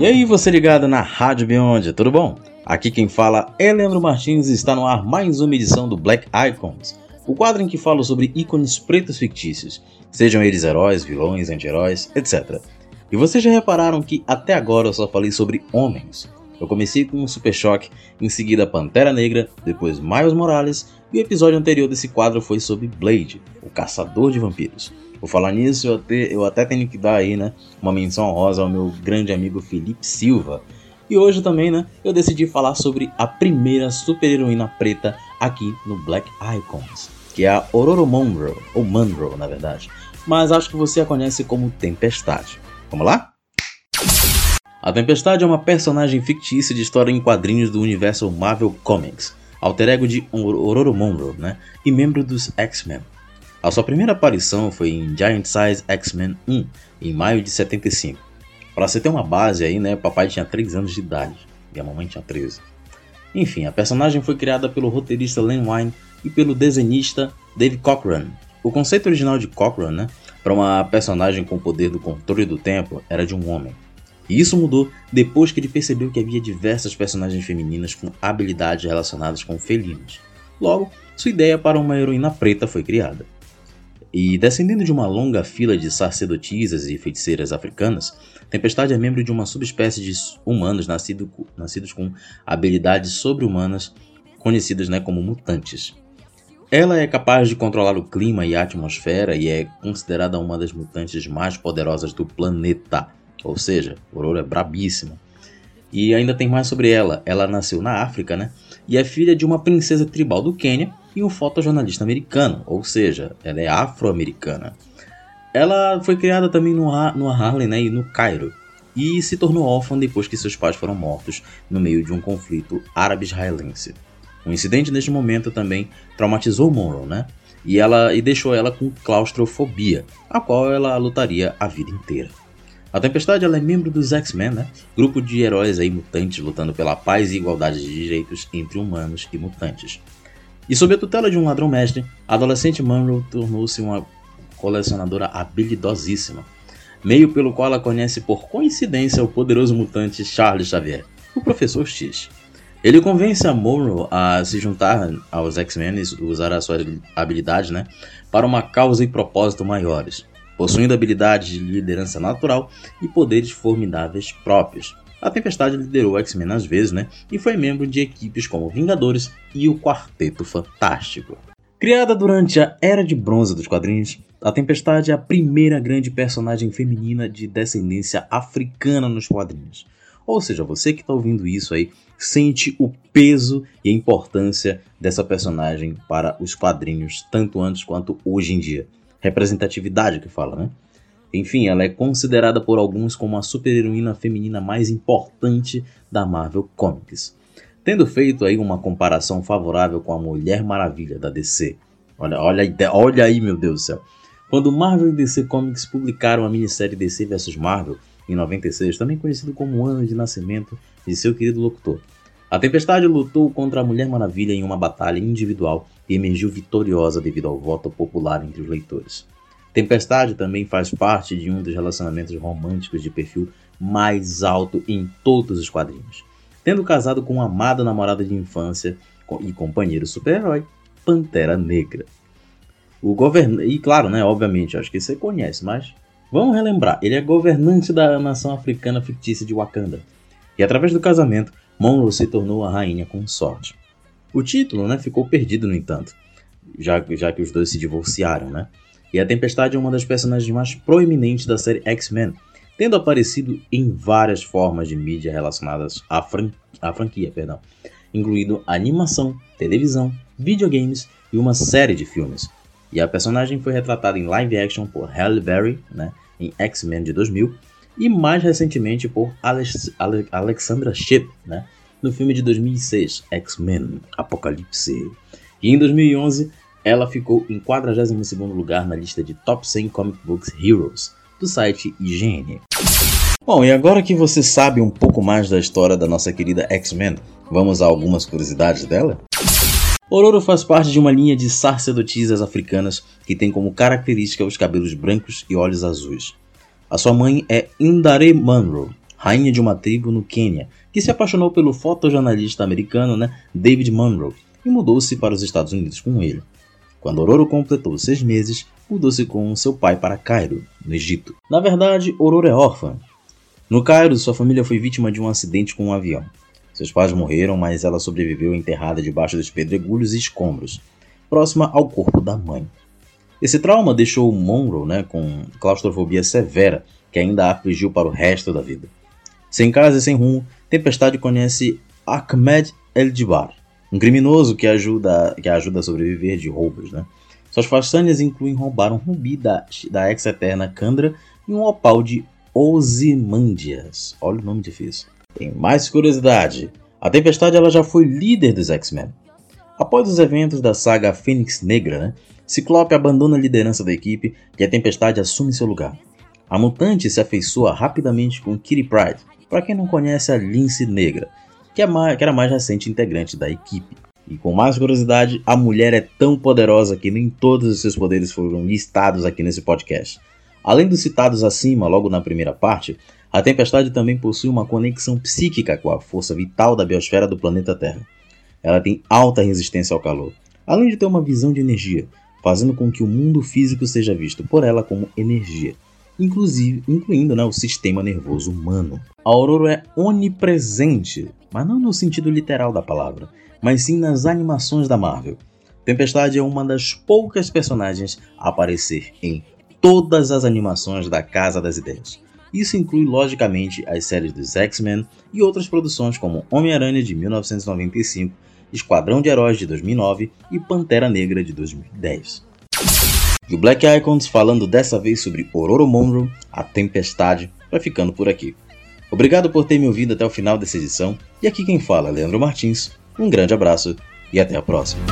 E aí, você ligado na Rádio Beyond, tudo bom? Aqui quem fala é Leandro Martins e está no ar mais uma edição do Black Icons, o quadro em que falo sobre ícones pretos fictícios, sejam eles heróis, vilões, anti-heróis, etc. E vocês já repararam que até agora eu só falei sobre homens. Eu comecei com o Super Choque, em seguida Pantera Negra, depois Miles Morales, e o episódio anterior desse quadro foi sobre Blade, o caçador de vampiros. Por falar nisso, eu até, eu até tenho que dar aí, né, uma menção honrosa ao meu grande amigo Felipe Silva. E hoje também, né, eu decidi falar sobre a primeira super-heroína preta aqui no Black Icons, que é a Aurora Monroe, ou Monroe, na verdade. Mas acho que você a conhece como Tempestade. Vamos lá? A Tempestade é uma personagem fictícia de história em quadrinhos do universo Marvel Comics, alter ego de Aurora Monroe, né, e membro dos X-Men. A sua primeira aparição foi em Giant Size X-Men 1, em maio de 75. Para você ter uma base aí, né, papai tinha 3 anos de idade e a mamãe tinha 13. Enfim, a personagem foi criada pelo roteirista Len Wein e pelo desenhista Dave Cochran. O conceito original de Cochran, né, para uma personagem com o poder do controle do tempo, era de um homem. E isso mudou depois que ele percebeu que havia diversas personagens femininas com habilidades relacionadas com felinos. Logo, sua ideia para uma heroína preta foi criada. E descendendo de uma longa fila de sacerdotisas e feiticeiras africanas, Tempestade é membro de uma subespécie de humanos nascido, nascidos com habilidades sobre-humanas conhecidas né, como mutantes. Ela é capaz de controlar o clima e a atmosfera e é considerada uma das mutantes mais poderosas do planeta. Ou seja, Aurora é brabíssima. E ainda tem mais sobre ela. Ela nasceu na África, né? E é filha de uma princesa tribal do Quênia e um fotojornalista americano, ou seja, ela é afro-americana. Ela foi criada também no, no Harlem né, e no Cairo, e se tornou órfã depois que seus pais foram mortos no meio de um conflito árabe-israelense. Um incidente neste momento também traumatizou Monroe, né? E, ela, e deixou ela com claustrofobia, a qual ela lutaria a vida inteira. A Tempestade ela é membro dos X-Men, né? grupo de heróis aí mutantes lutando pela paz e igualdade de direitos entre humanos e mutantes. E sob a tutela de um ladrão-mestre, a adolescente Monroe tornou-se uma colecionadora habilidosíssima, meio pelo qual ela conhece por coincidência o poderoso mutante Charles Xavier, o Professor X. Ele convence a Monroe a se juntar aos X-Men e usar a sua habilidade né, para uma causa e propósito maiores, possuindo habilidades de liderança natural e poderes formidáveis próprios. A Tempestade liderou X-Men às vezes, né? E foi membro de equipes como Vingadores e o Quarteto Fantástico. Criada durante a Era de Bronze dos quadrinhos, a Tempestade é a primeira grande personagem feminina de descendência africana nos quadrinhos. Ou seja, você que está ouvindo isso aí sente o peso e a importância dessa personagem para os quadrinhos, tanto antes quanto hoje em dia. Representatividade que fala, né? Enfim, ela é considerada por alguns como a super-heroína feminina mais importante da Marvel Comics. Tendo feito aí uma comparação favorável com a Mulher Maravilha da DC. Olha, olha, olha aí, meu Deus do céu. Quando Marvel e DC Comics publicaram a minissérie DC vs Marvel, em 96, também conhecido como o ano de nascimento de seu querido locutor, a Tempestade lutou contra a Mulher Maravilha em uma batalha individual e emergiu vitoriosa devido ao voto popular entre os leitores. Tempestade também faz parte de um dos relacionamentos românticos de perfil mais alto em todos os quadrinhos, tendo casado com uma amada namorada de infância e companheiro super-herói, Pantera Negra. O govern... E claro, né, obviamente, acho que você conhece, mas vamos relembrar, ele é governante da nação africana fictícia de Wakanda. E através do casamento, Monroe se tornou a rainha consorte. O título né, ficou perdido, no entanto, já, já que os dois se divorciaram, né? E a Tempestade é uma das personagens mais proeminentes da série X-Men, tendo aparecido em várias formas de mídia relacionadas à, fran à franquia, perdão, incluindo animação, televisão, videogames e uma série de filmes. E a personagem foi retratada em live action por Halle Berry, né, em X-Men de 2000, e mais recentemente por Alex Ale Alexandra Shipp, né, no filme de 2006, X-Men Apocalipse. E em 2011, ela ficou em 42º lugar na lista de Top 100 Comic Books Heroes do site IGN. Bom, e agora que você sabe um pouco mais da história da nossa querida X-Men, vamos a algumas curiosidades dela? Ororo faz parte de uma linha de sacerdotisas africanas que tem como característica os cabelos brancos e olhos azuis. A sua mãe é Indare Munro, rainha de uma tribo no Quênia, que se apaixonou pelo fotojornalista americano né, David Monroe e mudou-se para os Estados Unidos com ele. Quando Ororo completou seis meses, mudou-se com seu pai para Cairo, no Egito. Na verdade, Ororo é órfã. No Cairo, sua família foi vítima de um acidente com um avião. Seus pais morreram, mas ela sobreviveu enterrada debaixo dos pedregulhos e escombros, próxima ao corpo da mãe. Esse trauma deixou Monroe né, com claustrofobia severa, que ainda a afligiu para o resto da vida. Sem casa e sem rumo, Tempestade conhece Ahmed El-Jibar, um criminoso que ajuda, que ajuda a sobreviver de roubos. Né? Suas façanhas incluem roubar um rubi da, da ex-eterna Kandra e um opal de Ozymandias. Olha o nome difícil. Tem mais curiosidade. A Tempestade ela já foi líder dos X-Men. Após os eventos da saga Fênix Negra, né, Ciclope abandona a liderança da equipe e a Tempestade assume seu lugar. A mutante se afeiçoa rapidamente com Kitty Pryde, para quem não conhece a Lince Negra, que, é mais, que era a mais recente integrante da equipe. E com mais curiosidade, a mulher é tão poderosa que nem todos os seus poderes foram listados aqui nesse podcast. Além dos citados acima, logo na primeira parte, a Tempestade também possui uma conexão psíquica com a força vital da biosfera do planeta Terra. Ela tem alta resistência ao calor, além de ter uma visão de energia, fazendo com que o mundo físico seja visto por ela como energia, inclusive incluindo né, o sistema nervoso humano. A Aurora é onipresente, mas não no sentido literal da palavra, mas sim nas animações da Marvel. Tempestade é uma das poucas personagens a aparecer em todas as animações da Casa das Ideias. Isso inclui, logicamente, as séries dos X-Men e outras produções como Homem-Aranha de 1995 Esquadrão de Heróis de 2009 e Pantera Negra de 2010. E o Black Icons falando dessa vez sobre Ororo Monroe, a Tempestade, vai ficando por aqui. Obrigado por ter me ouvido até o final dessa edição, e aqui quem fala é Leandro Martins. Um grande abraço e até a próxima.